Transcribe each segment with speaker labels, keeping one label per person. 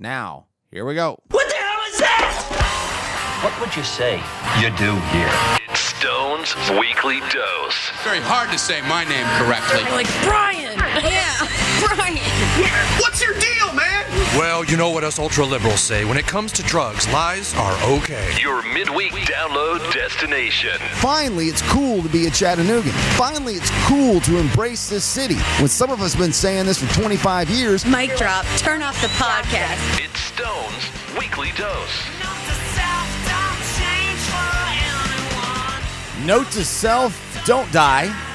Speaker 1: Now, here we go.
Speaker 2: What the hell is that?
Speaker 3: What would you say you do here?
Speaker 4: It's Stone's Weekly Dose.
Speaker 5: Very hard to say my name correctly.
Speaker 6: Like Brian. Yeah, Brian.
Speaker 7: What's your deal, man?
Speaker 8: Well, you know what us ultra liberals say. When it comes to drugs, lies are okay.
Speaker 4: Your midweek download destination.
Speaker 9: Finally, it's cool to be a Chattanoogan. Finally, it's cool to embrace this city. When some of us have been saying this for 25 years,
Speaker 6: Mic drop. Turn off the podcast.
Speaker 4: It's Stone's Weekly Dose.
Speaker 1: Note to self don't die.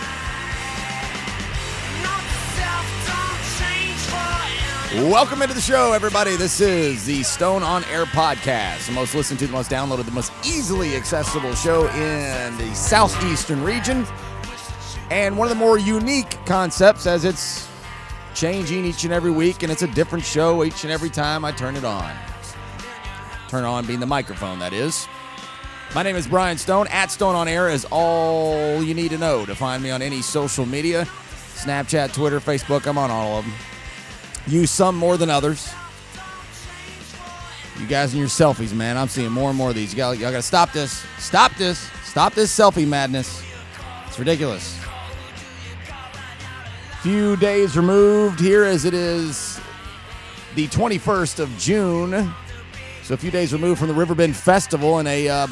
Speaker 1: Welcome into the show, everybody. This is the Stone on Air podcast, the most listened to, the most downloaded, the most easily accessible show in the southeastern region. And one of the more unique concepts as it's changing each and every week, and it's a different show each and every time I turn it on. Turn on being the microphone, that is. My name is Brian Stone. At Stone on Air is all you need to know to find me on any social media Snapchat, Twitter, Facebook. I'm on all of them. Use some more than others. You guys and your selfies, man. I'm seeing more and more of these. You got, y'all got to stop this. Stop this. Stop this selfie madness. It's ridiculous. Few days removed here as it is the 21st of June. So a few days removed from the Riverbend Festival and a uh,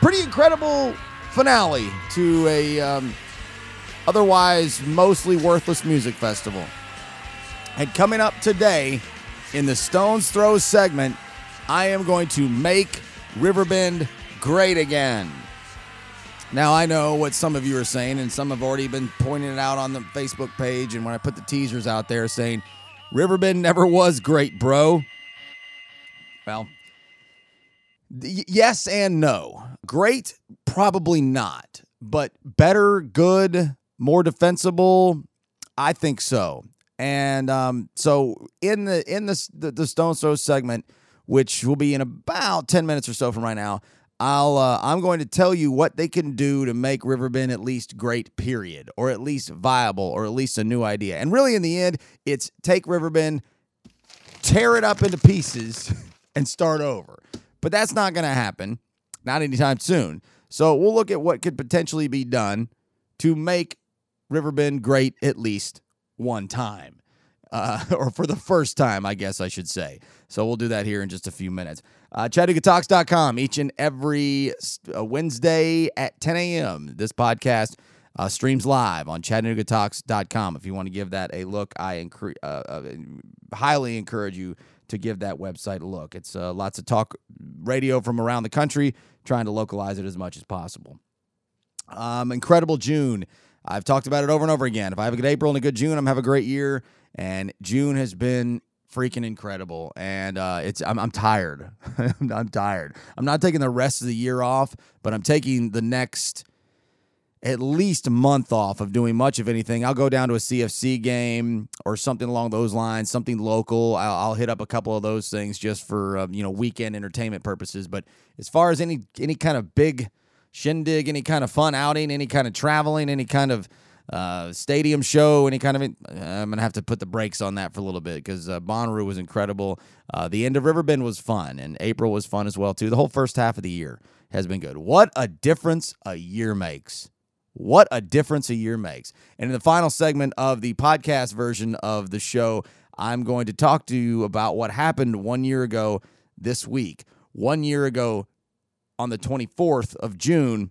Speaker 1: pretty incredible finale to a um, otherwise mostly worthless music festival. And coming up today in the Stones Throw segment, I am going to make Riverbend great again. Now, I know what some of you are saying, and some have already been pointing it out on the Facebook page. And when I put the teasers out there saying, Riverbend never was great, bro. Well, yes and no. Great, probably not. But better, good, more defensible, I think so. And um, so in the in the the, the Stone Throw segment, which will be in about ten minutes or so from right now, I'll uh, I'm going to tell you what they can do to make Riverbend at least great, period, or at least viable, or at least a new idea. And really, in the end, it's take Riverbend, tear it up into pieces, and start over. But that's not going to happen, not anytime soon. So we'll look at what could potentially be done to make Riverbend great at least one time. Uh, or for the first time, I guess I should say. So we'll do that here in just a few minutes. Uh, ChattanoogaTalks.com each and every uh, Wednesday at 10 a.m. This podcast uh, streams live on ChattanoogaTalks.com. If you want to give that a look, I incre- uh, uh, highly encourage you to give that website a look. It's lots of talk radio from around the country, trying to localize it as much as possible. Um, incredible June. I've talked about it over and over again. If I have a good April and a good June, I'm have a great year. And June has been freaking incredible. And uh, it's I'm, I'm tired. I'm tired. I'm not taking the rest of the year off, but I'm taking the next at least a month off of doing much of anything. I'll go down to a CFC game or something along those lines, something local. I'll, I'll hit up a couple of those things just for uh, you know weekend entertainment purposes. But as far as any any kind of big shindig, any kind of fun outing, any kind of traveling, any kind of uh, stadium show, any kind of. I'm gonna have to put the brakes on that for a little bit because uh, Bonnaroo was incredible. Uh, the end of Riverbend was fun, and April was fun as well too. The whole first half of the year has been good. What a difference a year makes! What a difference a year makes! And in the final segment of the podcast version of the show, I'm going to talk to you about what happened one year ago this week. One year ago on the 24th of June,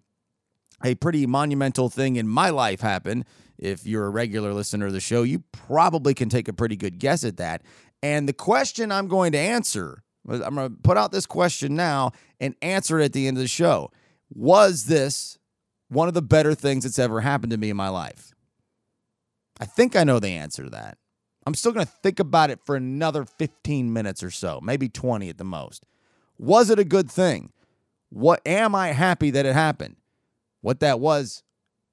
Speaker 1: a pretty monumental thing in my life happened. If you're a regular listener of the show, you probably can take a pretty good guess at that. And the question I'm going to answer, I'm going to put out this question now and answer it at the end of the show. Was this one of the better things that's ever happened to me in my life? I think I know the answer to that. I'm still going to think about it for another 15 minutes or so, maybe 20 at the most. Was it a good thing? What am I happy that it happened? What that was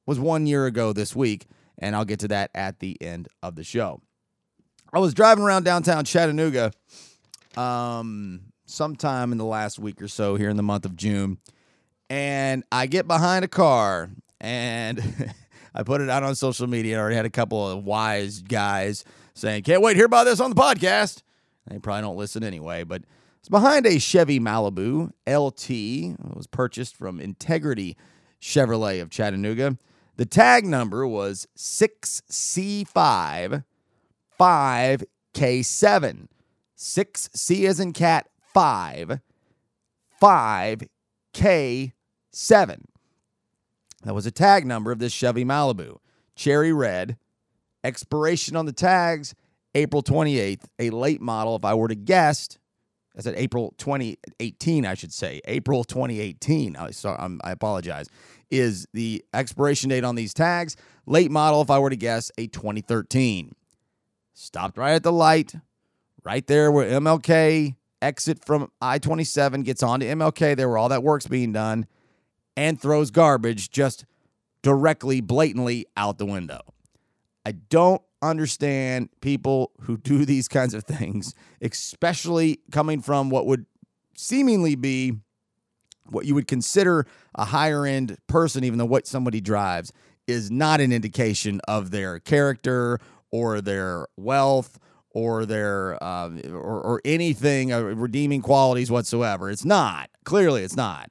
Speaker 1: was one year ago this week, and I'll get to that at the end of the show. I was driving around downtown Chattanooga um, sometime in the last week or so here in the month of June, and I get behind a car and I put it out on social media. I already had a couple of wise guys saying, Can't wait to hear about this on the podcast. They probably don't listen anyway, but it's behind a Chevy Malibu LT. It was purchased from Integrity Chevrolet of Chattanooga. The tag number was 6C5 5K7. 6C as in cat 5 5K7. That was a tag number of this Chevy Malibu. Cherry red. Expiration on the tags April 28th. A late model, if I were to guess, I said April 2018, I should say. April 2018. I, sorry, I'm, um, I apologize. Is the expiration date on these tags. Late model, if I were to guess, a 2013. Stopped right at the light, right there where MLK exit from I 27 gets onto MLK, there where all that work's being done, and throws garbage just directly, blatantly out the window. I don't understand people who do these kinds of things, especially coming from what would seemingly be what you would consider a higher end person, even though what somebody drives is not an indication of their character or their wealth or their uh, or, or anything uh, redeeming qualities whatsoever. It's not. Clearly, it's not.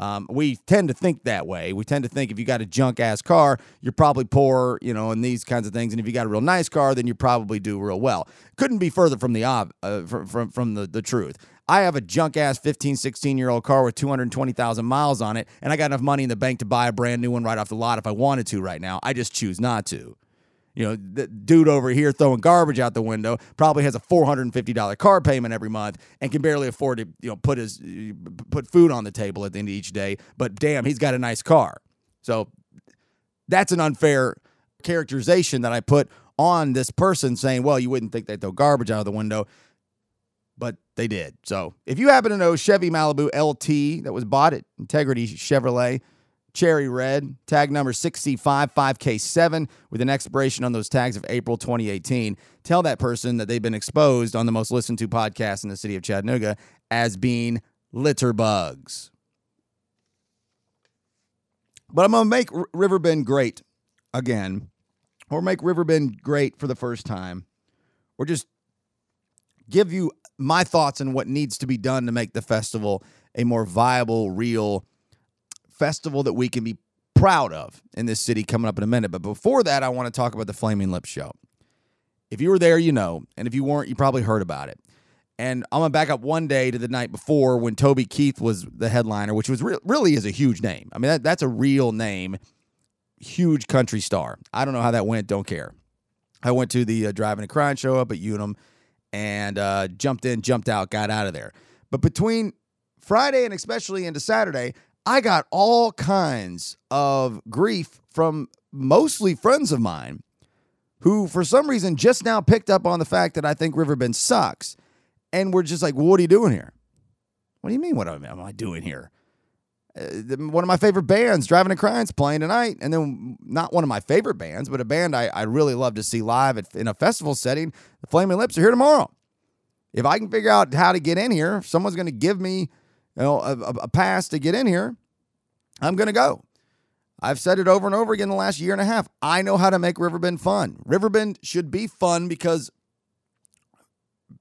Speaker 1: Um, we tend to think that way. We tend to think if you got a junk ass car, you're probably poor, you know, and these kinds of things. And if you got a real nice car, then you probably do real well. Couldn't be further from the ob- uh, from, from from the the truth. I have a junk ass 15, 16 year old car with 220,000 miles on it, and I got enough money in the bank to buy a brand new one right off the lot if I wanted to right now. I just choose not to. You know, the dude over here throwing garbage out the window probably has a four hundred and fifty dollar car payment every month and can barely afford to you know put his put food on the table at the end of each day. But damn, he's got a nice car. So that's an unfair characterization that I put on this person saying, well, you wouldn't think they throw garbage out of the window, but they did. So if you happen to know Chevy Malibu LT that was bought at Integrity Chevrolet cherry red, tag number 6C55K7 with an expiration on those tags of April 2018. Tell that person that they've been exposed on the most listened to podcast in the city of Chattanooga as being litter bugs. But I'm going to make Riverbend great again, or make Riverbend great for the first time, or just give you my thoughts on what needs to be done to make the festival a more viable, real, festival that we can be proud of in this city coming up in a minute. But before that, I want to talk about the Flaming Lips show. If you were there, you know. And if you weren't, you probably heard about it. And I'm to back up one day to the night before when Toby Keith was the headliner, which was re- really is a huge name. I mean, that, that's a real name, huge country star. I don't know how that went, don't care. I went to the uh, Drivin N Cryin show up at Unum and uh, jumped in, jumped out, got out of there. But between Friday and especially into Saturday, I got all kinds of grief from mostly friends of mine who, for some reason, just now picked up on the fact that I think Riverbend sucks. And we're just like, well, what are you doing here? What do you mean, what am I doing here? Uh, one of my favorite bands, Drivin N Cryin's playing tonight. And then, not one of my favorite bands, but a band I, I really love to see live at, in a festival setting, the Flaming Lips are here tomorrow. If I can figure out how to get in here, someone's going to give me you know, a, a pass to get in here, I'm going to go. I've said it over and over again in the last year and a half. I know how to make Riverbend fun. Riverbend should be fun because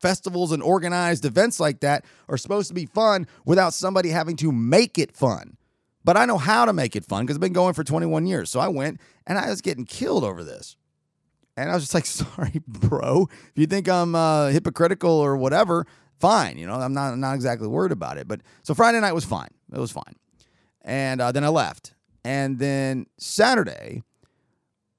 Speaker 1: festivals and organized events like that are supposed to be fun without somebody having to make it fun. But I know how to make it fun because I've been going for 21 years. So I went and I was getting killed over this. And I was just like, sorry, bro. If you think I'm uh, hypocritical or whatever, fine. You know, I'm not, not exactly worried about it. But so Friday night was fine. It was fine. And uh, then I left. And then Saturday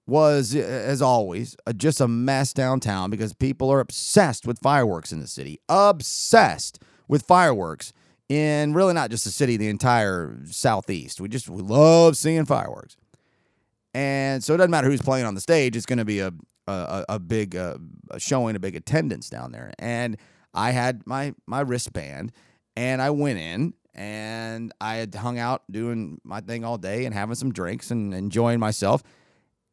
Speaker 1: was, as always, uh, just a mess downtown because people are obsessed with fireworks in the city. Obsessed with fireworks in really not just the city, the entire southeast. We just we love seeing fireworks. And so it doesn't matter who's playing on the stage; it's going to be a a, a big uh, showing, a big attendance down there. And I had my my wristband, and I went in, and I had hung out doing my thing all day and having some drinks and enjoying myself.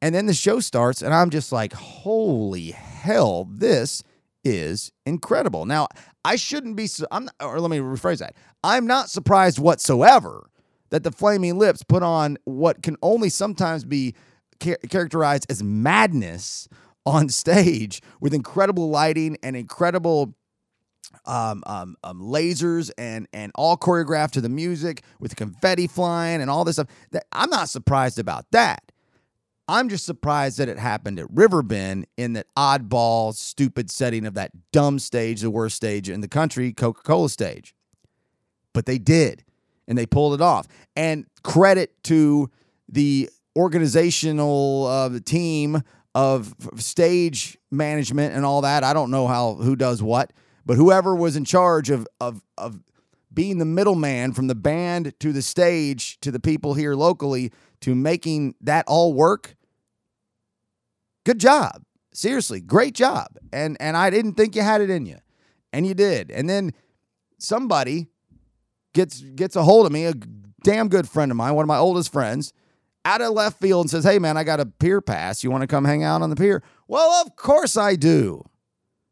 Speaker 1: And then the show starts, and I'm just like, holy hell, this is incredible. Now, I shouldn't be, I'm or let me rephrase that. I'm not surprised whatsoever that the Flaming Lips put on what can only sometimes be char- characterized as madness on stage with incredible lighting and incredible um, um, um, lasers and and all choreographed to the music with confetti flying and all this stuff. That I'm not surprised about that. I'm just surprised that it happened at Riverbend in that oddball, stupid setting of that dumb stage, the worst stage in the country, Coca Cola stage. But they did, and they pulled it off. And credit to the organizational uh, team of stage management and all that. I don't know how who does what, but whoever was in charge of of of being the middleman from the band to the stage to the people here locally to making that all work. Good job. Seriously, great job. And and I didn't think you had it in you. And you did. And then somebody gets gets a hold of me, a damn good friend of mine, one of my oldest friends, out of left field and says, Hey, man, I got a pier pass. You want to come hang out on the pier? Well, of course I do.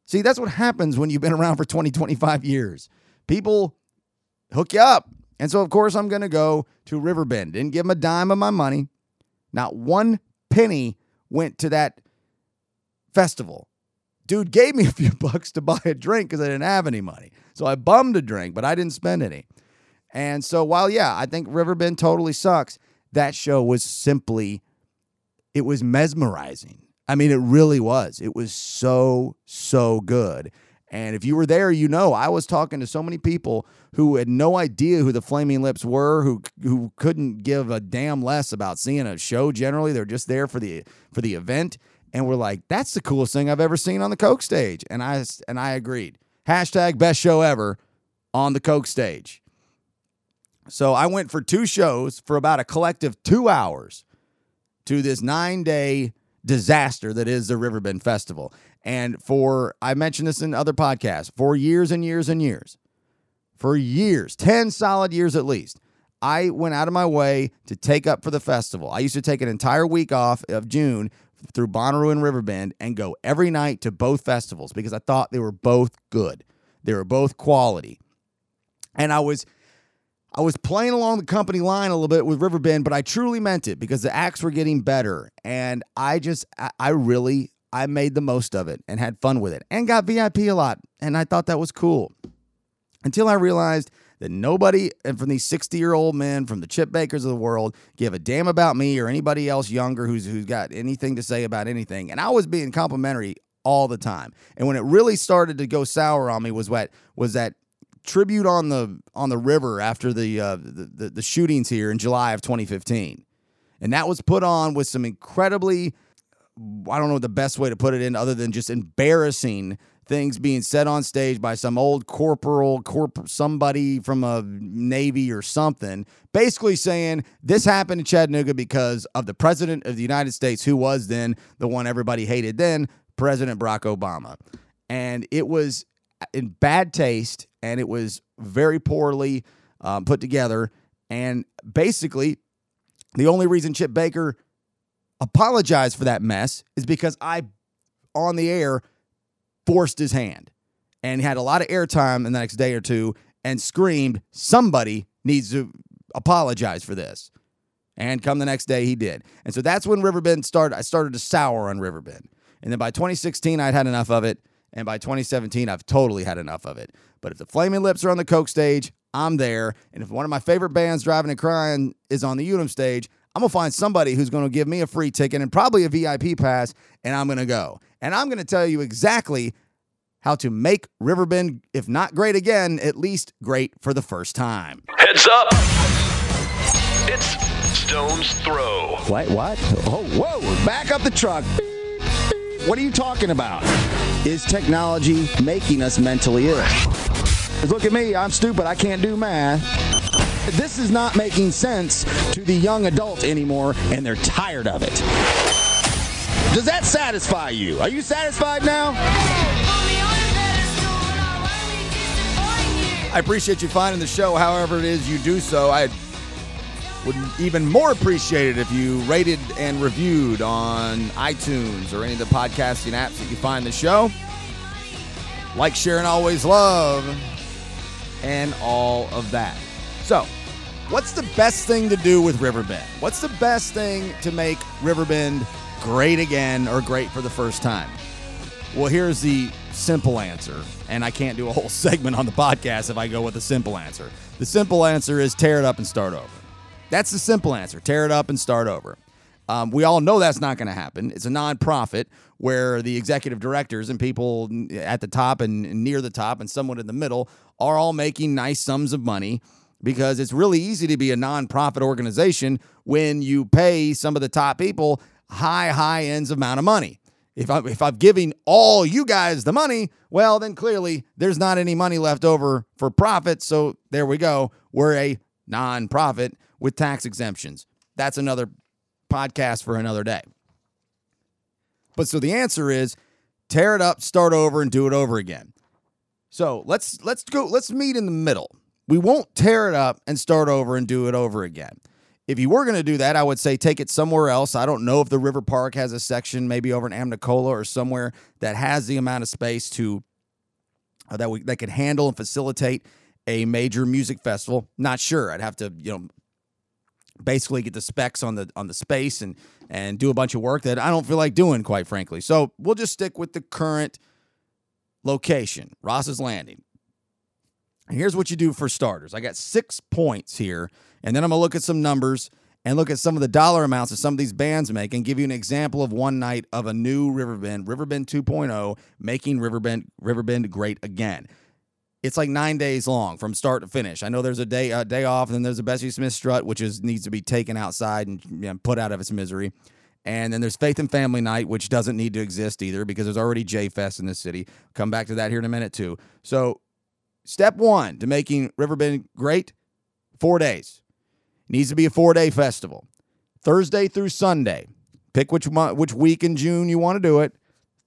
Speaker 1: See, that's what happens when you've been around for 20, 25 years. People hook you up. And so, of course, I'm going to go to Riverbend. Didn't give them a dime of my money. Not one penny went to that festival. Dude gave me a few bucks to buy a drink because I didn't have any money. So I bummed a drink, but I didn't spend any. And so, while, yeah, I think Riverbend totally sucks, that show was simply, it was mesmerizing. I mean, it really was. It was so, so good. And if you were there, you know I was talking to so many people who had no idea who the Flaming Lips were, who who couldn't give a damn less about seeing a show. Generally, they're just there for the for the event, and we're like, "That's the coolest thing I've ever seen on the Coke stage." And I and I agreed. Hashtag best show ever on the Coke stage. So I went for two shows for about a collective two hours to this nine day disaster that is the Riverbend Festival. And for, I mentioned this in other podcasts, for years and years and years, for years, 10 solid years at least, I went out of my way to take up for the festival. I used to take an entire week off of June through Bonnaroo and Riverbend and go every night to both festivals because I thought they were both good. They were both quality. And I was I was playing along the company line a little bit with Riverbend, but I truly meant it because the acts were getting better. And I just, I really, I made the most of it and had fun with it and got VIP a lot. And I thought that was cool until I realized that nobody and from these 60 year old men from the chip bakers of the world give a damn about me or anybody else younger who's who's got anything to say about anything. And I was being complimentary all the time. And when it really started to go sour on me was what was that tribute on the on the river after the, uh, the, the the shootings here in July of 2015, and that was put on with some incredibly I don't know the best way to put it in other than just embarrassing things being said on stage by some old corporal, corp somebody from a navy or something, basically saying this happened in Chattanooga because of the president of the United States, who was then the one everybody hated then, President Barack Obama. And it was in bad taste and it was very poorly um, put together. And basically, the only reason Chip Baker apologized for that mess is because I, on the air, forced his hand and had a lot of airtime in the next day or two and screamed, Somebody needs to apologize for this. And come the next day, he did. And so that's when Riverbend started. I started to sour on Riverbend. And then by 2016, I'd had enough of it. And by 2017, I've totally had enough of it. But if the Flaming Lips are on the Coke stage, I'm there. And if one of my favorite bands, Drivin N Cryin, is on the Unum stage, I'm going to find somebody who's going to give me a free ticket and probably a VIP pass, and I'm going to go. And I'm going to tell you exactly how to make Riverbend, if not great again, at least great for the first time.
Speaker 4: Heads up! It's Stone's Throw.
Speaker 9: What? What? Oh, whoa! Back up the truck. What are you talking about? Is technology making us mentally ill? Look at me, I'm stupid, I can't do math. This is not making sense to the young adult anymore, and they're tired of it. Does that satisfy you? Are you satisfied now?
Speaker 1: I appreciate you finding the show, however it is you do so. I would even more appreciate it if you rated and reviewed on iTunes or any of the podcasting apps that you find the show. Like, share, and always love, and all of that. So, what's the best thing to do with Riverbend? What's the best thing to make Riverbend great again or great for the first time? Well, here's the simple answer, and I can't do a whole segment on the podcast if I go with a simple answer. The simple answer is tear it up and start over. That's the simple answer. Tear it up and start over. Um, we all know that's not going to happen. It's a nonprofit where the executive directors and people at the top and near the top and someone in the middle are all making nice sums of money because it's really easy to be a nonprofit organization when you pay some of the top people high, high ends amount of money. If I'm, if I'm giving all you guys the money, well, then clearly there's not any money left over for profit. So there we go. We're a nonprofit with tax exemptions. That's another podcast for another day. But so the answer is tear it up, start over, and do it over again. So let's let's go, let's meet in the middle. We won't tear it up and start over and do it over again. If you were going to do that, I would say take it somewhere else. I don't know if the River Park has a section, maybe over in Amnicola or somewhere that has the amount of space to uh, that we that could handle and facilitate a major music festival. Not sure. I'd have to you know basically get the specs on the on the space and and do a bunch of work that I don't feel like doing, quite frankly. So we'll just stick with the current location, Ross's Landing. And here's what you do for starters. I got six points here, and then I'm gonna look at some numbers and look at some of the dollar amounts that some of these bands make and give you an example of one night of a new Riverbend, Riverbend 2.0, making Riverbend Riverbend great again. It's like nine days long from start to finish. I know there's a day a day off, and then there's a Bessie Smith strut, which is needs to be taken outside and you know, put out of its misery. And then there's Faith and Family Night, which doesn't need to exist either because there's already J Fest in this city. Come back to that here in a minute too. So Step one to making Riverbend great four days. needs to be a four day festival. Thursday through Sunday. Pick which month, which week in June you want to do it.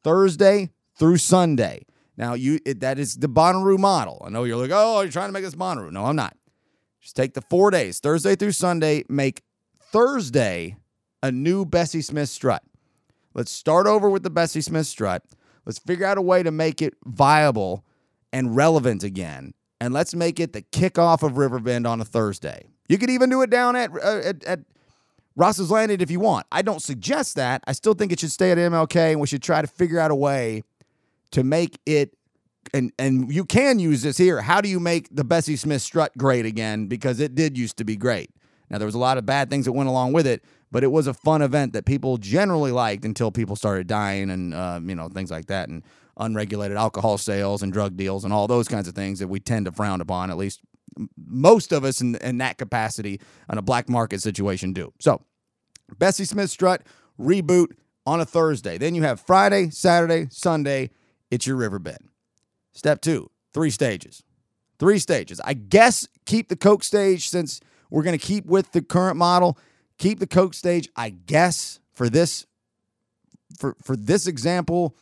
Speaker 1: Thursday through Sunday. Now you it, that is the Bonnaroo model. I know you're like, oh, you're trying to make this Bonnaroo. No, I'm not. Just take the four days, Thursday through Sunday. Make Thursday a new Bessie Smith strut. Let's start over with the Bessie Smith strut. Let's figure out a way to make it viable and relevant again. And let's make it the kickoff of Riverbend on a Thursday. You could even do it down at, uh, at, at Ross's Landing if you want. I don't suggest that. I still think it should stay at MLK, and we should try to figure out a way to make it. And and you can use this here. How do you make the Bessie Smith strut great again? Because it did used to be great. Now there was a lot of bad things that went along with it, but it was a fun event that people generally liked until people started dying and uh, you know things like that. And unregulated alcohol sales and drug deals and all those kinds of things that we tend to frown upon, at least most of us in, in that capacity on a black market situation do. So, Bessie Smith Strut reboot on a Thursday. Then you have Friday, Saturday, Sunday. It's your Riverbend. Step two, three stages. Three stages. I guess keep the Coke stage since we're going to keep with the current model. Keep the Coke stage, I guess, for this for for this example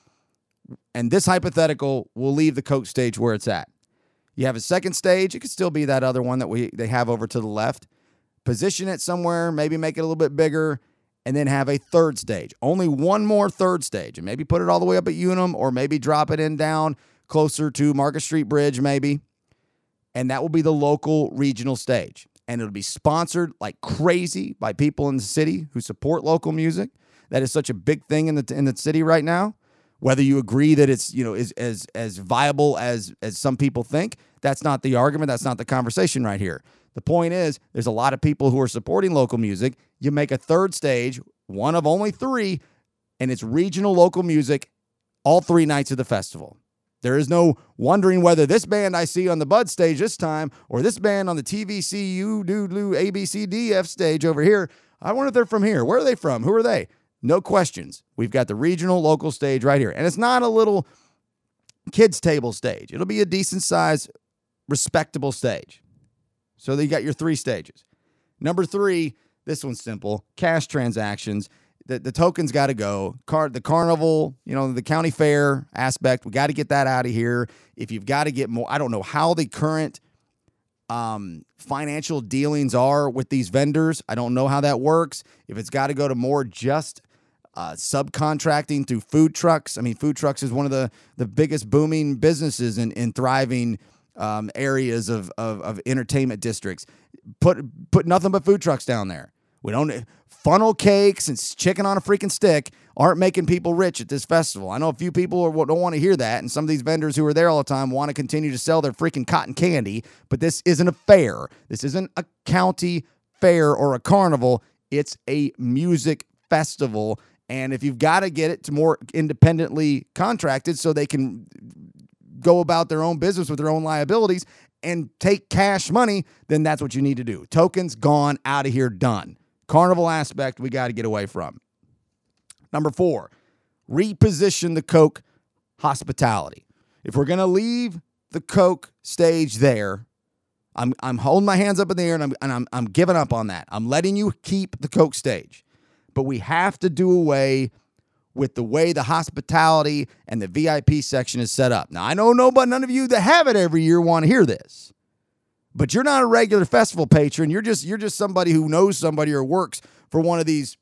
Speaker 1: and this hypothetical we'll leave the Coke stage where it's at. You have a second stage, it could still be that other one that we they have over to the left. Position it somewhere, maybe make it a little bit bigger, and then have a third stage. Only one more third stage, and maybe put it all the way up at Unum, or maybe drop it in down closer to Market Street Bridge, maybe. And that will be the local regional stage. And it'll be sponsored like crazy by people in the city who support local music. That is such a big thing in the in the city right now. Whether you agree that it's you know is as as viable as as some people think, that's not the argument. That's not the conversation right here. The point is, there's a lot of people who are supporting local music. You make a third stage, one of only three, and it's regional local music all three nights of the festival. There is no wondering whether this band I see on the Bud stage this time or this band on the TVCU Doodloo ABCDF stage over here. I wonder if they're from here. Where are they from? Who are they? No questions. We've got the regional local stage right here. And it's not a little kids' table stage, it'll be a decent sized, respectable stage. So you got your three stages. Number three, this one's simple cash transactions. The, the tokens got to go. Car, the carnival, you know, the county fair aspect, we got to get that out of here. If you've got to get more, I don't know how the current um, financial dealings are with these vendors. I don't know how that works. If it's got to go to more just uh, subcontracting through food trucks. I mean, food trucks is one of the, the biggest booming businesses in, in thriving um, areas of, of, of entertainment districts. Put put nothing but food trucks down there. We don't funnel cakes and chicken on a freaking stick. aren't making people rich at this festival. I know a few people are, don't want to hear that, and some of these vendors who are there all the time want to continue to sell their freaking cotton candy, but this isn't a fair. This isn't a county fair or a carnival. It's a music festival. And if you've got to get it to more independently contracted so they can go about their own business with their own liabilities and take cash money, then that's what you need to do. Tokens gone, out of here, done. Carnival aspect, we got to get away from. Number four, reposition the Coke hospitality. If we're going to leave the Coke stage there, I'm, I'm holding my hands up in the air and, I'm, and I'm, I'm giving up on that. I'm letting you keep the Coke stage. But we have to do away with the way the hospitality and the VIP section is set up. Now, I know nobody, none of you that have it every year want to hear this, but you're not a regular festival patron. You're just you're just somebody who knows somebody or works for one of these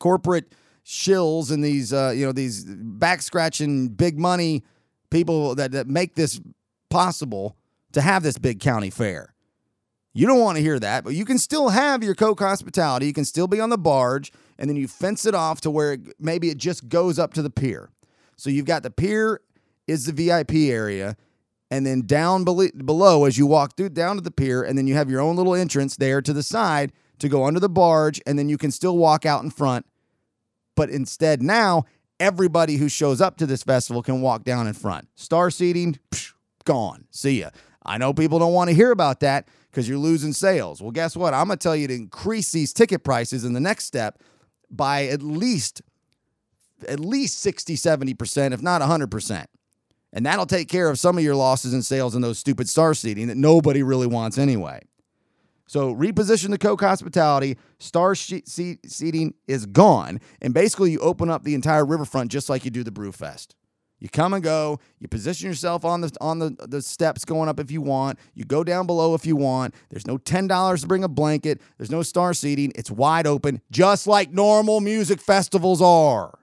Speaker 1: corporate shills and these uh, you know these back scratching big money people that, that make this possible to have this big county fair. You don't want to hear that, but you can still have your Coke hospitality. You can still be on the barge, and then you fence it off to where it, maybe it just goes up to the pier. So you've got the pier is the VIP area, and then down below as you walk through down to the pier, and then you have your own little entrance there to the side to go under the barge, and then you can still walk out in front. But instead, now everybody who shows up to this festival can walk down in front. Star seating, psh, gone. See ya. I know people don't want to hear about that because you're losing sales. Well, guess what? I'm going to tell you to increase these ticket prices in the next step by at least at least 60, 70%, if not 100%. And that'll take care of some of your losses in sales in those stupid star seating that nobody really wants anyway. So reposition the Coke hospitality. Star seating is gone. And basically, you open up the entire riverfront just like you do the Brewfest. You come and go. You position yourself on the on the, the steps going up if you want. You go down below if you want. There's no ten dollars to bring a blanket. There's no star seating. It's wide open, just like normal music festivals are.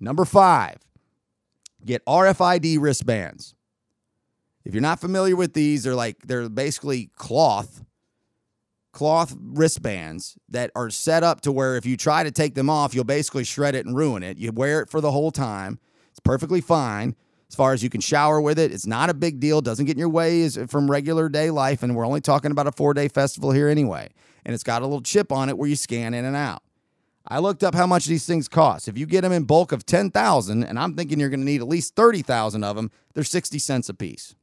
Speaker 1: Number five, get RFID wristbands. If you're not familiar with these, they're like they're basically cloth cloth wristbands that are set up to where if you try to take them off, you'll basically shred it and ruin it. You wear it for the whole time. It's perfectly fine as far as you can shower with it. It's not a big deal. Doesn't get in your way from regular day life. And we're only talking about a four day festival here anyway. And it's got a little chip on it where you scan in and out. I looked up how much these things cost. If you get them in bulk of 10,000, and I'm thinking you're going to need at least 30,000 of them, they're 60 cents a piece.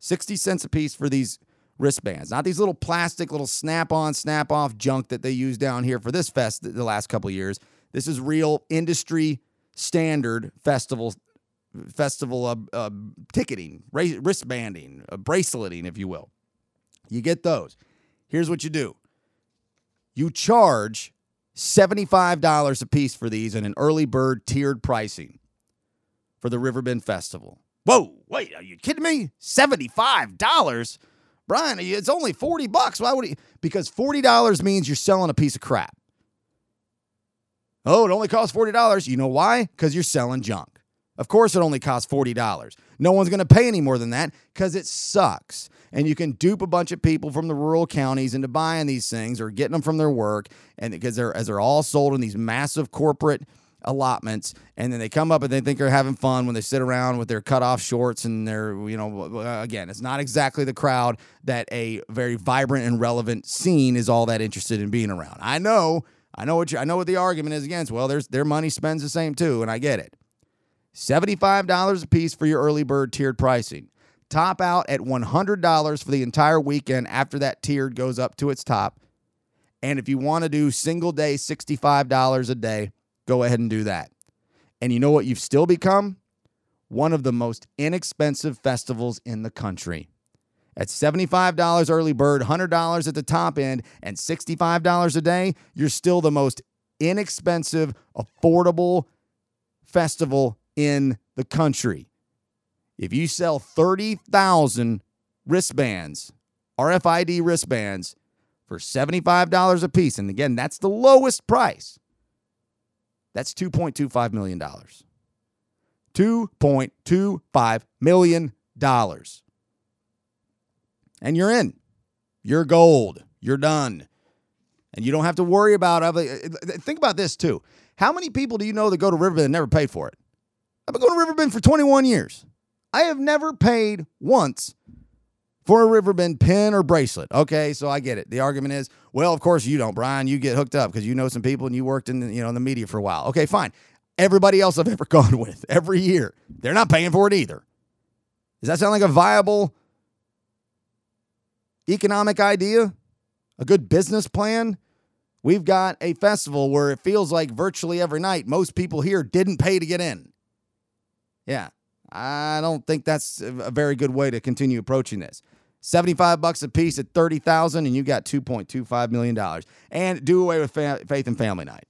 Speaker 1: 60 cents a piece for these wristbands, not these little plastic, little snap on, snap off junk that they use down here for this fest the last couple years. This is real industry standard festival festival uh, uh, ticketing, wristbanding, uh, braceleting, if you will. You get those. Here's what you do you charge $75 a piece for these in an early bird tiered pricing for the Riverbend Festival. Whoa, wait, are you kidding me? $75? Brian, it's only 40 bucks. Why would he? Because $40 means you're selling a piece of crap. Oh, it only costs $40. You know why? Because you're selling junk. Of course, it only costs $40. No one's going to pay any more than that because it sucks. And you can dupe a bunch of people from the rural counties into buying these things or getting them from their work. And because they're, as they're all sold in these massive corporate allotments and then they come up and they think they're having fun when they sit around with their cut off shorts and they're you know again it's not exactly the crowd that a very vibrant and relevant scene is all that interested in being around i know I know what you, I know what the argument is against. Well, there's their money spends the same too, and I get it. $75 a piece for your early bird tiered pricing. Top out at $100 for the entire weekend after that tiered goes up to its top. And if you want to do single day $65 a day, go ahead and do that. And you know what you've still become? One of the most inexpensive festivals in the country. At $75 early bird, $100 at the top end, and $65 a day, you're still the most inexpensive, affordable festival in the country. If you sell 30,000 wristbands, RFID wristbands, for $75 a piece, and again, that's the lowest price, that's $2.25 million. $2.25 million and you're in. You're gold. You're done. And you don't have to worry about uh, think about this too. How many people do you know that go to Riverbend and never pay for it? I've been going to Riverbend for 21 years. I have never paid once for a Riverbend pin or bracelet. Okay, so I get it. The argument is, well, of course you don't, Brian. You get hooked up because you know some people and you worked in the, you know in the media for a while. Okay, fine. Everybody else I've ever gone with every year, they're not paying for it either. Does that sound like a viable economic idea? A good business plan? We've got a festival where it feels like virtually every night most people here didn't pay to get in. Yeah. I don't think that's a very good way to continue approaching this. 75 bucks a piece at 30,000 and you got 2.25 million dollars. And do away with fa- Faith and Family Night.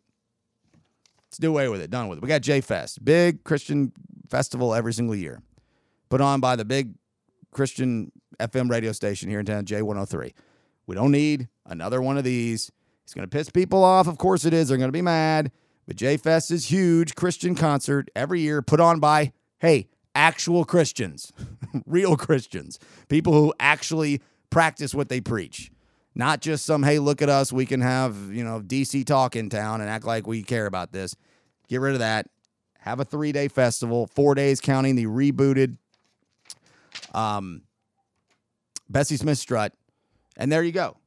Speaker 1: Let's do away with it. Done with it. We got J Fest, big Christian festival every single year. Put on by the big Christian FM radio station here in town, J103. We don't need another one of these. It's going to piss people off. Of course it is. They're going to be mad. But J Fest is huge Christian concert every year put on by, hey, actual Christians, real Christians, people who actually practice what they preach. Not just some, hey, look at us, we can have, you know, DC talk in town and act like we care about this. Get rid of that. Have a three day festival, four days counting the rebooted um, Bessie Smith strut. And there you go.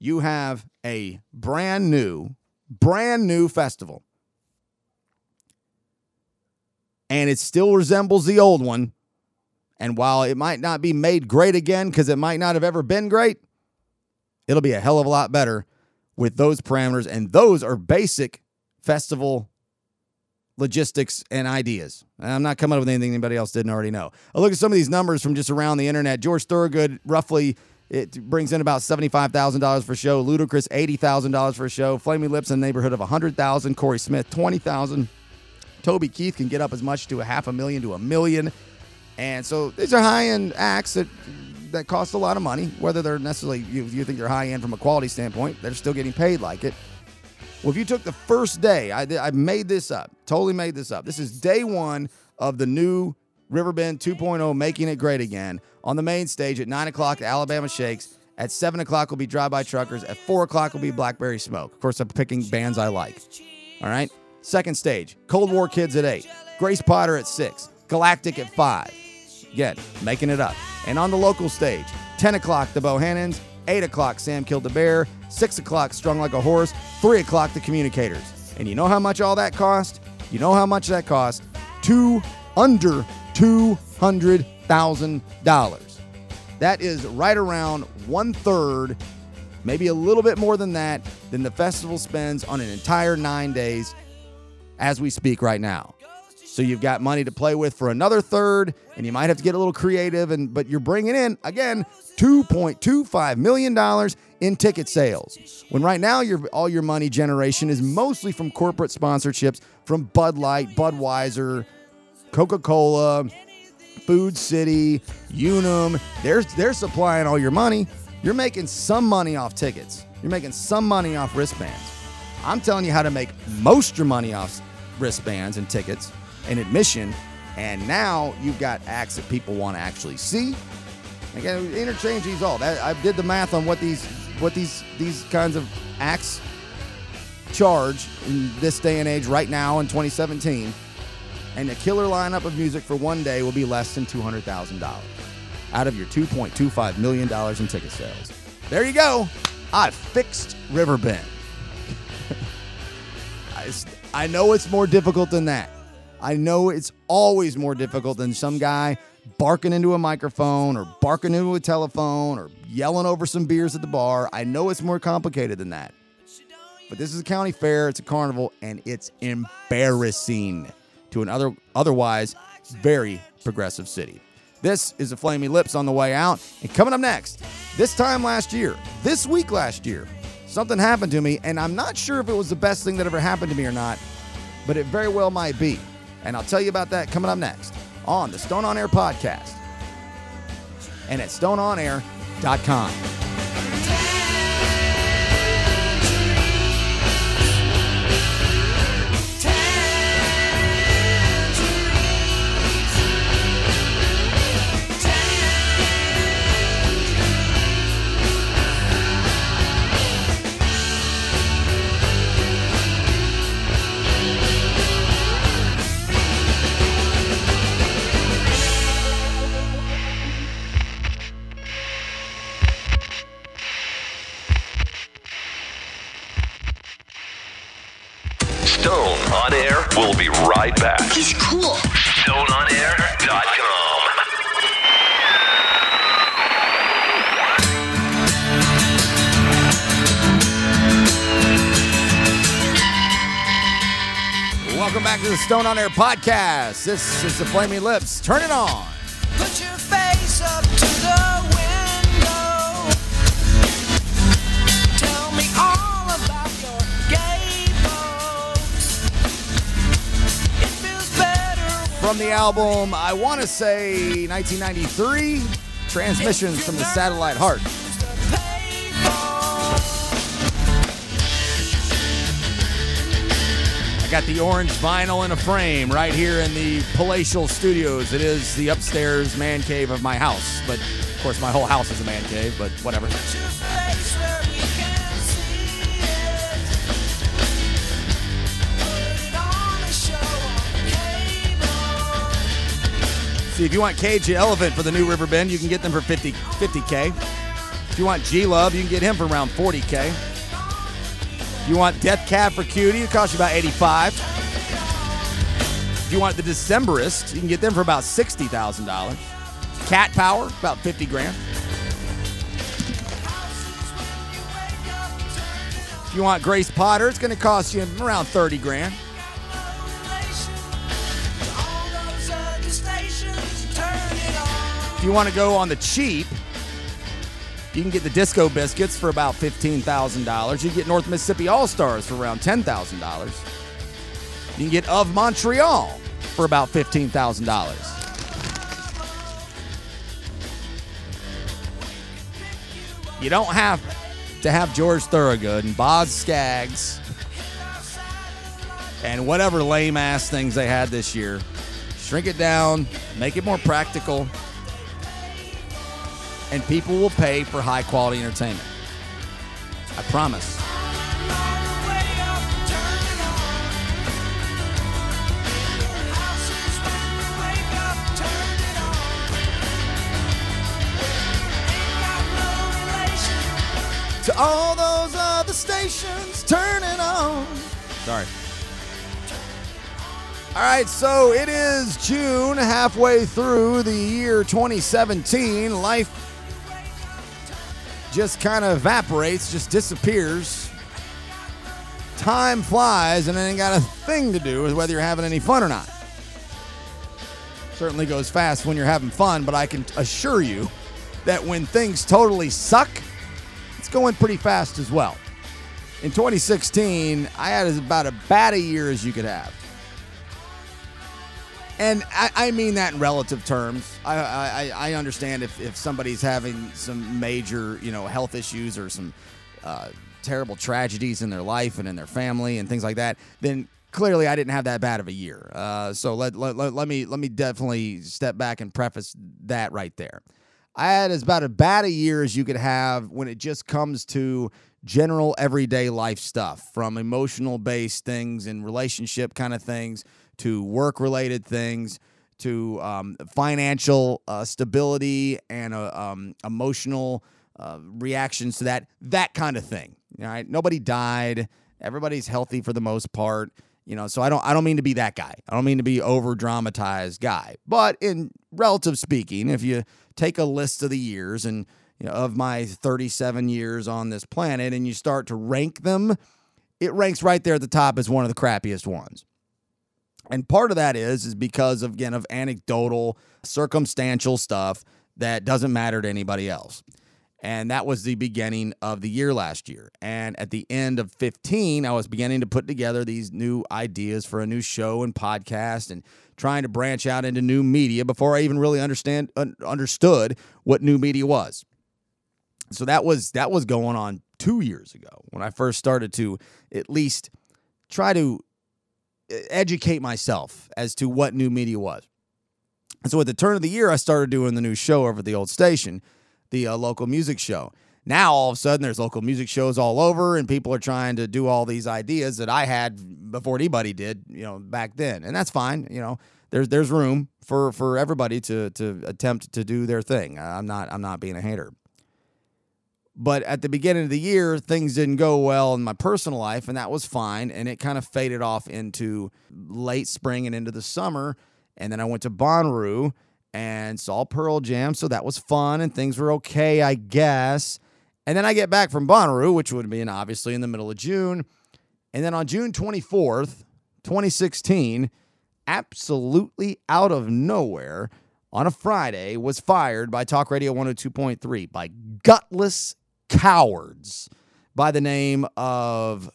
Speaker 1: You have a brand new, brand new festival and it still resembles the old one. And while it might not be made great again because it might not have ever been great, it'll be a hell of a lot better with those parameters. And those are basic festival logistics and ideas. I'm not coming up with anything anybody else didn't already know. I look at some of these numbers from just around the internet. George Thorogood roughly it brings in about $75,000 for a show. Ludacris $80,000 for a show. Flaming Lips in the neighborhood of a 100,000. Corey Smith 20,000. Toby Keith can get up as much to a half a million to a million. And so these are high end acts that that cost a lot of money. Whether they're necessarily you, you think they're high end from a quality standpoint, they're still getting paid like it. Well, if you took the first day, I, I made this up, totally made this up. This is day one of the new Riverbend 2.0, making it great again. On the main stage at 9 o'clock, the Alabama Shakes. At 7 o'clock will be Drive By Truckers. At 4 o'clock will be Blackberry Smoke. Of course, I'm picking bands I like. All right? Second stage, Cold War Kids at 8. Grace Potter at 6. Galactic at 5. Again, making it up. And on the local stage, 10 o'clock, the Bohannons. 8 o'clock, Sam Killed the Bear. 6 o'clock, Strung Like a Horse. 3 o'clock, the Communicators. And you know how much all that cost? You know how much that cost? Two under $200,000. That is right around one third, maybe a little bit more than that, than the festival spends on an entire nine days as we speak right now. So you've got money to play with for another third, and you might have to get a little creative. And but you're bringing in again 2.25 million dollars in ticket sales. When right now your all your money generation is mostly from corporate sponsorships from Bud Light, Budweiser, Coca-Cola, Food City, Unum. They're they're supplying all your money. You're making some money off tickets. You're making some money off wristbands. I'm telling you how to make most your money off wristbands and tickets and admission. And now you've got acts that people want to actually see. Again, uh, interchange these all. I did the math on what these what these these kinds of acts charge in this day and age right now in 2017. And a killer lineup of music for one day will be less than $200,000 out of your $2.25 million in ticket sales. There you go. I fixed Riverbend. I, I know it's more difficult than that. I know it's always more difficult than some guy barking into a microphone or barking into a telephone or yelling over some beers at the bar. I know it's more complicated than that. But this is a county fair, it's a carnival, and it's embarrassing to an other otherwise very progressive city. This is the Flaming Lips on the way out. And coming up next, this time last year, this week last year, something happened to me, and I'm not sure if it was the best thing that ever happened to me or not, but it very well might be. And I'll tell you about that coming up next on the Stone on Air podcast and at stoneonair.com.
Speaker 4: Stone on Air
Speaker 1: podcast. This is the Flaming Lips. Turn it on.
Speaker 10: Put your face up to the window. Tell me all about your gay folks. It feels better
Speaker 1: From the album, I want to say 1993, Transmissions from the Satellite Heart. I got the orange vinyl in a frame right here in the palatial studios. It is the upstairs man cave of my house. But of course, my whole house is a man cave, but whatever.
Speaker 10: See
Speaker 1: if you want Cage Elephant for the new Riverbend, you can get them for 50, 50K. If you want G Love, you can get him for around 40K. You want Death Cab for Cutie, it costs you about 85. If you want the Decemberist, you can get them for about $60,000. Cat Power, about 50 grand. If you want Grace Potter, it's going to cost you around 30 grand. If you want to go on the cheap, you can get the Disco Biscuits for about $15,000. You can get North Mississippi All Stars for around $10,000. You can get Of Montreal for about $15,000. You don't have to have George Thorogood and Boz Skaggs and whatever lame ass things they had this year. Shrink it down, make it more practical, and people will pay for high quality entertainment. I promise. To all those other stations, turn it on. Sorry. All right, so it is June, halfway through the year 2017. Life just kind of evaporates, just disappears. Time flies, and it ain't got a thing to do with whether you're having any fun or not. Certainly goes fast when you're having fun, but I can assure you that when things totally suck, it's going pretty fast as well. In 2016, I had as about as bad a year as you could have. And I, I mean that in relative terms. I, I, I understand if, if somebody's having some major, you know, health issues or some uh, terrible tragedies in their life and in their family and things like that, then clearly I didn't have that bad of a year. Uh, so let, let, let, let me let me definitely step back and preface that right there. I had as about as bad a year as you could have when it just comes to general everyday life stuff, from emotional based things and relationship kind of things to work related things to um, financial uh, stability and uh, um, emotional uh, reactions to that, that kind of thing. All right, nobody died. Everybody's healthy for the most part. You know, so I don't I don't mean to be that guy. I don't mean to be over dramatized guy. But in relative speaking, if you take a list of the years and you know, of my 37 years on this planet and you start to rank them, it ranks right there at the top as one of the crappiest ones. And part of that is is because of again of anecdotal, circumstantial stuff that doesn't matter to anybody else. And that was the beginning of the year last year. And at the end of 15, I was beginning to put together these new ideas for a new show and podcast and trying to branch out into new media before I even really understand un- understood what new media was. So that was that was going on 2 years ago when I first started to at least try to educate myself as to what new media was. And so at the turn of the year, I started doing the new show over at the old station, the uh, local music show. Now all of a sudden, there's local music shows all over, and people are trying to do all these ideas that I had before anybody did, you know, back then, and that's fine. You know, there's there's room for for everybody to to attempt to do their thing. I'm not I'm not being a hater, But at the beginning of the year, things didn't go well in my personal life, and that was fine. And it kind of faded off into late spring and into the summer. And then I went to Bonnaroo and saw Pearl Jam. So that was fun and things were okay, I guess. And then I get back from Bonnaroo, which would have been obviously in the middle of June. And then on June 24th, 2016, absolutely out of nowhere on a Friday, was fired by Talk Radio 102.3 by gutless cowards by the name of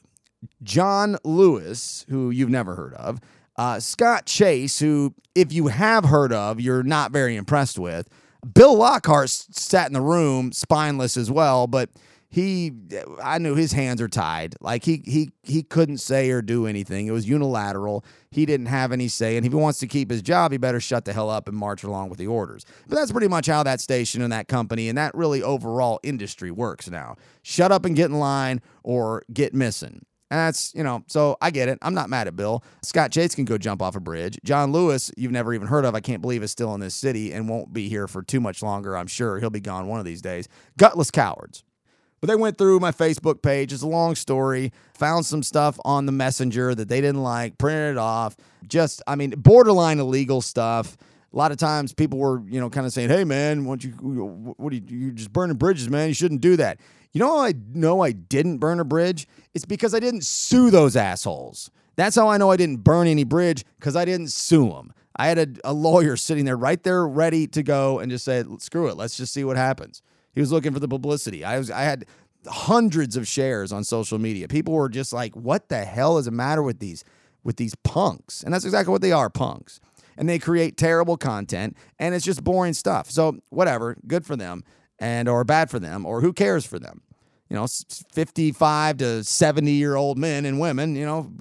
Speaker 1: John Lewis, who you've never heard of, uh, Scott Chase, who, if you have heard of, you're not very impressed with. Bill Lockhart sat in the room, spineless as well, but he I knew his hands are tied. Like he he he couldn't say or do anything. It was unilateral. He didn't have any say. And if he wants to keep his job, he better shut the hell up and march along with the orders. But that's pretty much how that station and that company and that really overall industry works now. Shut up and get in line or get missing. And that's, you know, so I get it. I'm not mad at Bill. Scott Chase can go jump off a bridge. John Lewis, you've never even heard of, I can't believe is still in this city and won't be here for too much longer, I'm sure. He'll be gone one of these days. Gutless cowards. But they went through my Facebook page. It's a long story. Found some stuff on the messenger that they didn't like, printed it off. Just, I mean, borderline illegal stuff. A lot of times people were, you know, kind of saying, hey, man, what you, what are you, you're just burning bridges, man. You shouldn't do that. You know I know I didn't burn a bridge? It's because I didn't sue those assholes. That's how I know I didn't burn any bridge because I didn't sue them. I had a, a lawyer sitting there right there ready to go and just say, screw it, let's just see what happens. He was looking for the publicity. I was I had hundreds of shares on social media. People were just like, "What the hell is the matter with these with these punks?" And that's exactly what they are, punks. And they create terrible content and it's just boring stuff. So, whatever, good for them and or bad for them or who cares for them. You know, 55 to 70 year old men and women, you know,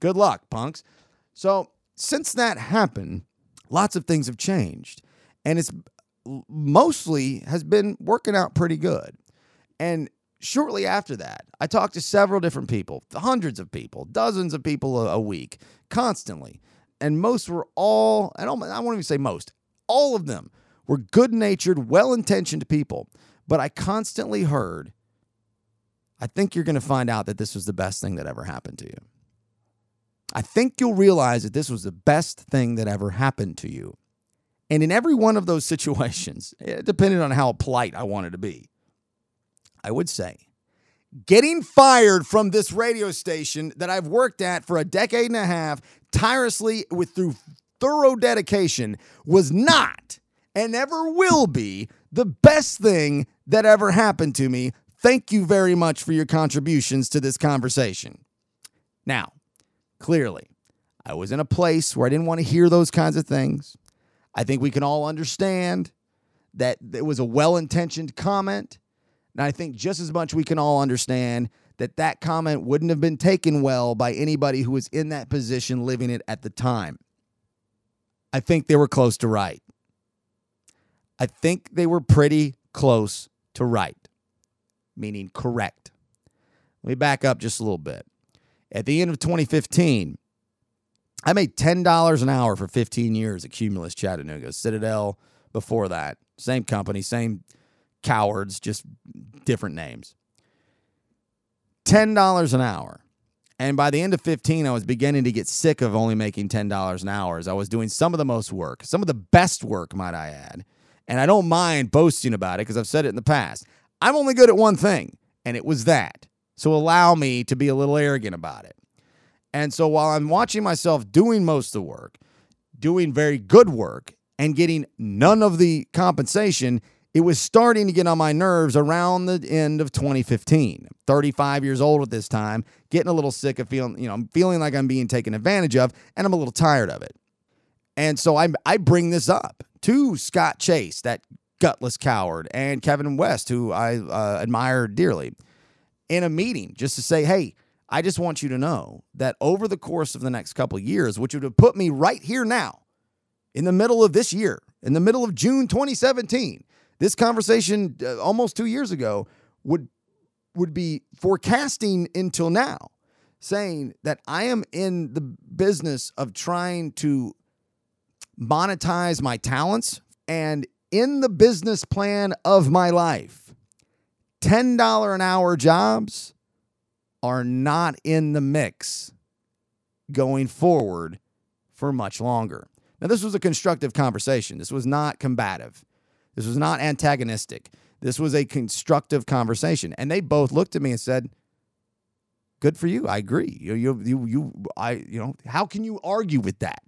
Speaker 1: good luck, punks. So, since that happened, lots of things have changed. And it's mostly has been working out pretty good. And shortly after that, I talked to several different people, hundreds of people, dozens of people a, a week, constantly. And most were all, I don't I won't even say most, all of them were good natured, well intentioned people. But I constantly heard, I think you're going to find out that this was the best thing that ever happened to you. I think you'll realize that this was the best thing that ever happened to you. And in every one of those situations, eh, depending on how polite I wanted to be, I would say, getting fired from this radio station that I've worked at for a decade and a half, tirelessly with through thorough dedication, was not and never will be the best thing that ever happened to me. Thank you very much for your contributions to this conversation. Now, clearly, I was in a place where I didn't want to hear those kinds of things. I think we can all understand that it was a well intentioned comment. And I think just as much we can all understand that that comment wouldn't have been taken well by anybody who was in that position living it at the time. I think they were close to right. I think they were pretty close to right, meaning correct. Let me back up just a little bit. At the end of 2015, I made $10 an hour for 15 years at Cumulus Chattanooga, Citadel before that. Same company, same cowards, just different names. $10 an hour. And by the end of 15, I was beginning to get sick of only making $10 an hour as I was doing some of the most work, some of the best work, might I add. And I don't mind boasting about it because I've said it in the past. I'm only good at one thing, and it was that. So allow me to be a little arrogant about it. And so while I'm watching myself doing most of the work, doing very good work, and getting none of the compensation, it was starting to get on my nerves around the end of 2015. 35 years old at this time, getting a little sick of feeling, you know, I'm feeling like I'm being taken advantage of, and I'm a little tired of it. And so I I bring this up to Scott Chase, that gutless coward, and Kevin West, who I uh, admire dearly, in a meeting just to say, hey, I just want you to know that over the course of the next couple years, which would have put me right here now, in the middle of this year, in the middle of June 2017, this conversation uh, almost two years ago would would be forecasting until now, saying that I am in the business of trying to monetize my talents and in the business plan of my life. $10 an hour jobs are not in the mix going forward for much longer. Now, this was a constructive conversation. This was not combative. This was not antagonistic. This was a constructive conversation. And they both looked at me and said, Good for you. I agree. You, you, you, you, I, you know, how can you argue with that?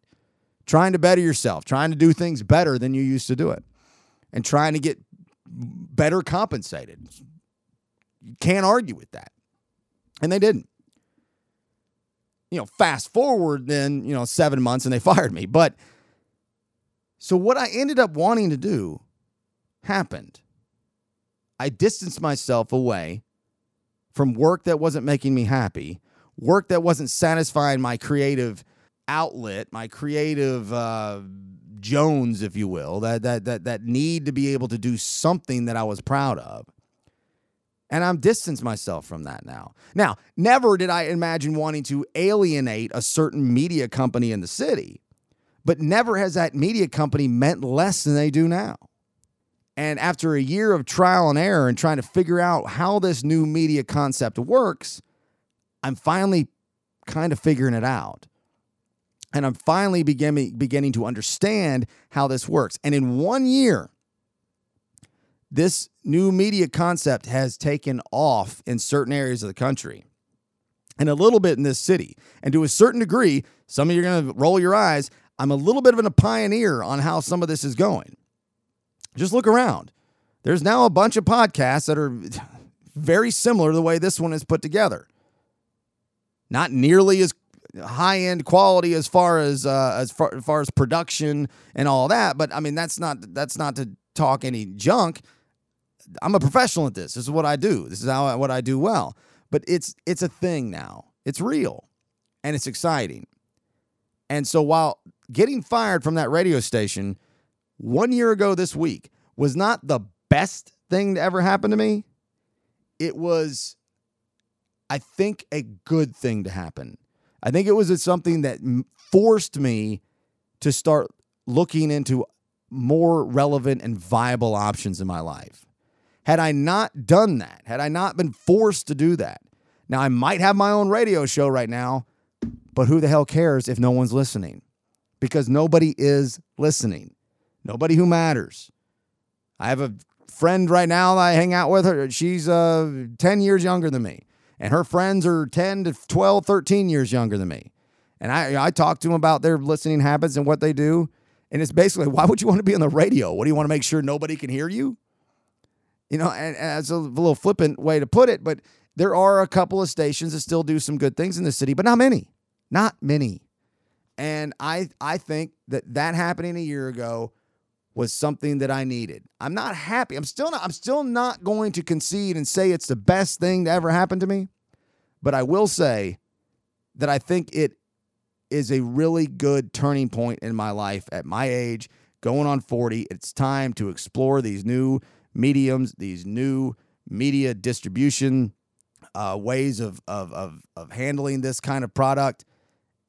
Speaker 1: Trying to better yourself, trying to do things better than you used to do it, and trying to get better compensated. You can't argue with that. And they didn't. You know, fast forward then, you know, seven months and they fired me. But so what I ended up wanting to do happened. I distanced myself away from work that wasn't making me happy, work that wasn't satisfying my creative outlet, my creative uh, Jones, if you will, that that that that need to be able to do something that I was proud of. And I'm distanced myself from that now. Now, never did I imagine wanting to alienate a certain media company in the city, but never has that media company meant less than they do now. And after a year of trial and error and trying to figure out how this new media concept works, I'm finally kind of figuring it out. And I'm finally beginning, beginning to understand how this works. And in one year, this new media concept has taken off in certain areas of the country and a little bit in this city. And to a certain degree, some of you are going to roll your eyes. I'm a little bit of a pioneer on how some of this is going. Just look around. There's now a bunch of podcasts that are very similar to the way this one is put together. Not nearly as high end quality as far as uh, as, far, as far as production and all that, but I mean that's not that's not to talk any junk. I'm a professional at this. This is what I do. This is how what I do well. But it's it's a thing now. It's real, and it's exciting. And so while getting fired from that radio station one year ago this week was not the best thing to ever happen to me, it was, I think, a good thing to happen. I think it was something that forced me to start looking into more relevant and viable options in my life. Had I not done that, had I not been forced to do that, now I might have my own radio show right now, but who the hell cares if no one's listening? Because nobody is listening. Nobody who matters. I have a friend right now that I hang out with her. She's uh, 10 years younger than me. And her friends are 10 to 12, 13 years younger than me. And I, I talk to them about their listening habits and what they do. And it's basically, why would you want to be on the radio? What do you want to make sure nobody can hear you? You know, and, and a little flippant way to put it, but there are a couple of stations that still do some good things in the city, but not many. Not many. And I I think that that happening a year ago was something that I needed. I'm not happy. I'm still not I'm still not going to concede and say it's the best thing to ever happen to me, but I will say that I think it is a really good turning point in my life at my age, going on 40. It's time to explore these new mediums, these new media distribution uh, ways of, of, of, of handling this kind of product.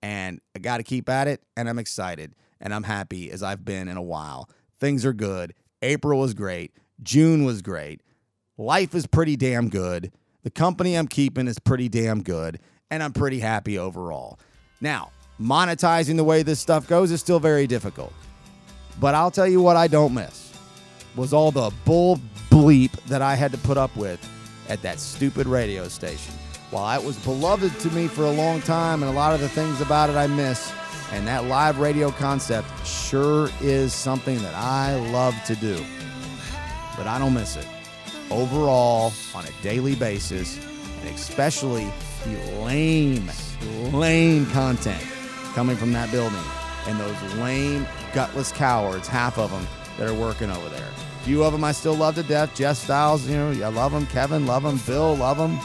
Speaker 1: And I got to keep at it. And I'm excited and I'm happy as I've been in a while. Things are good. April was great. June was great. Life is pretty damn good. The company I'm keeping is pretty damn good. And I'm pretty happy overall. Now, monetizing the way this stuff goes is still very difficult. But I'll tell you what I don't miss was all the bull bleep that I had to put up with at that stupid radio station. While it was beloved to me for a long time and a lot of the things about it I miss, and that live radio concept sure is something that I love to do. But I don't miss it. Overall, on a daily basis, and especially the lame, lame content coming from that building and those lame, gutless cowards, half of them that are working over there. A few of them I still love to death. Jeff Styles, you know, I love him. Kevin, love him. Bill, love him.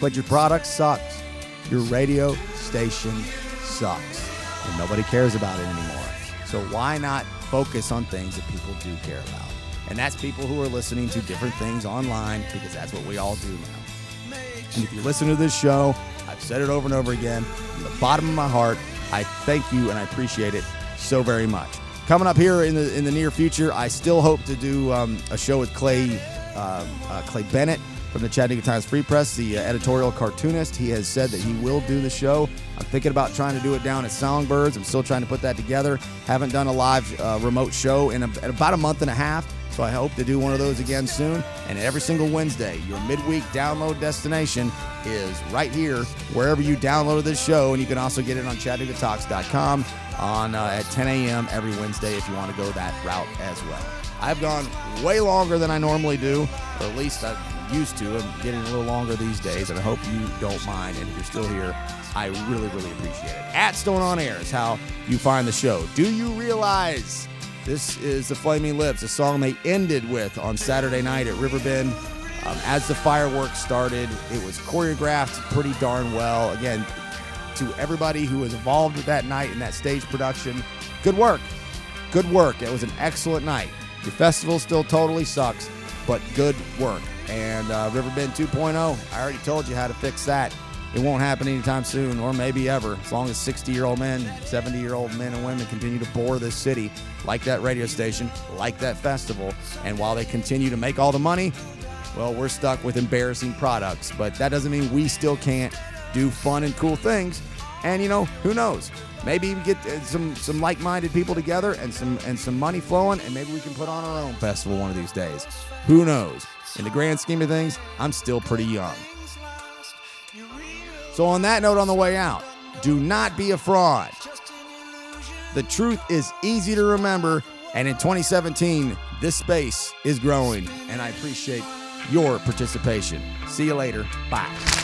Speaker 1: But your product sucks. Your radio station sucks and nobody cares about it anymore. So why not focus on things that people do care about? And that's people who are listening to different things online because that's what we all do now. And if you listen to this show, I've said it over and over again, from the bottom of my heart, I thank you and I appreciate it so very much. Coming up here in the in the near future, I still hope to do um, a show with Clay uh, uh, Clay Bennett from the Chattanooga Times Free Press, the uh, editorial cartoonist. He has said that he will do the show. I'm thinking about trying to do it down at Songbirds. I'm still trying to put that together. Haven't done a live uh, remote show in, a, in about a month and a half. So I hope to do one of those again soon. And every single Wednesday, your midweek download destination is right here wherever you downloaded this show. And you can also get it on chattanoogatalks.com on uh, at 10 a.m. every Wednesday if you want to go that route as well. I've gone way longer than I normally do, or at least I'm used to. I'm getting a little longer these days, and I hope you don't mind. And if you're still here, I really, really appreciate it. At Stone on Air is how you find the show. Do you realize this is the Flaming Lips, a song they ended with on Saturday night at Riverbend? Um, as the fireworks started, it was choreographed pretty darn well. Again, to everybody who was involved that night in that stage production, good work. Good work. It was an excellent night. Your festival still totally sucks, but good work. And uh, Riverbend 2.0, I already told you how to fix that. It won't happen anytime soon, or maybe ever, as long as 60 year old men, 70 year old men and women continue to bore this city, like that radio station, like that festival. And while they continue to make all the money, well, we're stuck with embarrassing products. But that doesn't mean we still can't do fun and cool things. And you know, who knows? Maybe we get uh, some some like-minded people together and some and some money flowing, and maybe we can put on our own festival one of these days. Who knows? In the grand scheme of things, I'm still pretty young. So on that note, on the way out, do not be a fraud. The truth is easy to remember, and in 2017, this space is growing, and I appreciate your participation. See you later. Bye.